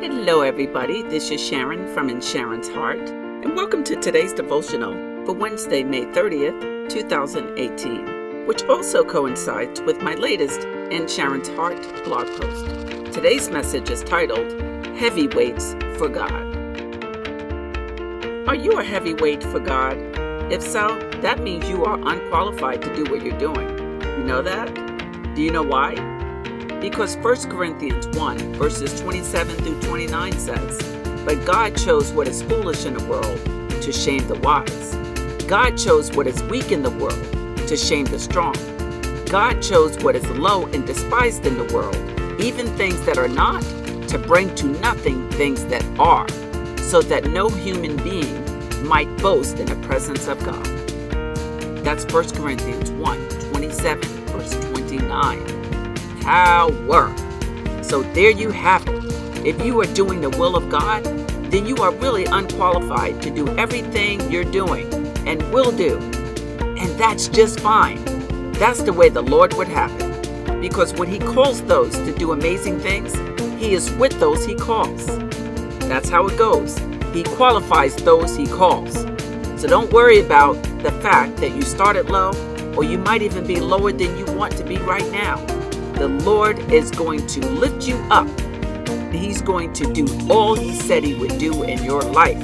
Hello, everybody. This is Sharon from In Sharon's Heart, and welcome to today's devotional for Wednesday, May 30th, 2018, which also coincides with my latest In Sharon's Heart blog post. Today's message is titled Heavyweights for God. Are you a heavyweight for God? If so, that means you are unqualified to do what you're doing. You know that? Do you know why? Because 1 Corinthians 1, verses 27 through 29 says, But God chose what is foolish in the world to shame the wise. God chose what is weak in the world to shame the strong. God chose what is low and despised in the world, even things that are not, to bring to nothing things that are, so that no human being might boast in the presence of God. That's 1 Corinthians 1 27, verse 29 power. So there you have it. If you are doing the will of God, then you are really unqualified to do everything you're doing and will do. And that's just fine. That's the way the Lord would have it. Because when He calls those to do amazing things, He is with those He calls. That's how it goes. He qualifies those He calls. So don't worry about the fact that you started low, or you might even be lower than you want to be right now the Lord is going to lift you up. He's going to do all He said He would do in your life,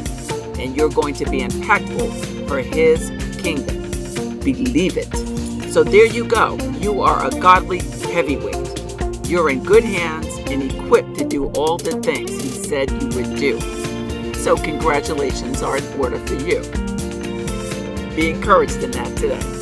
and you're going to be impactful for His kingdom. Believe it. So there you go. You are a godly heavyweight. You're in good hands and equipped to do all the things He said you would do. So, congratulations are in order for you. Be encouraged in that today.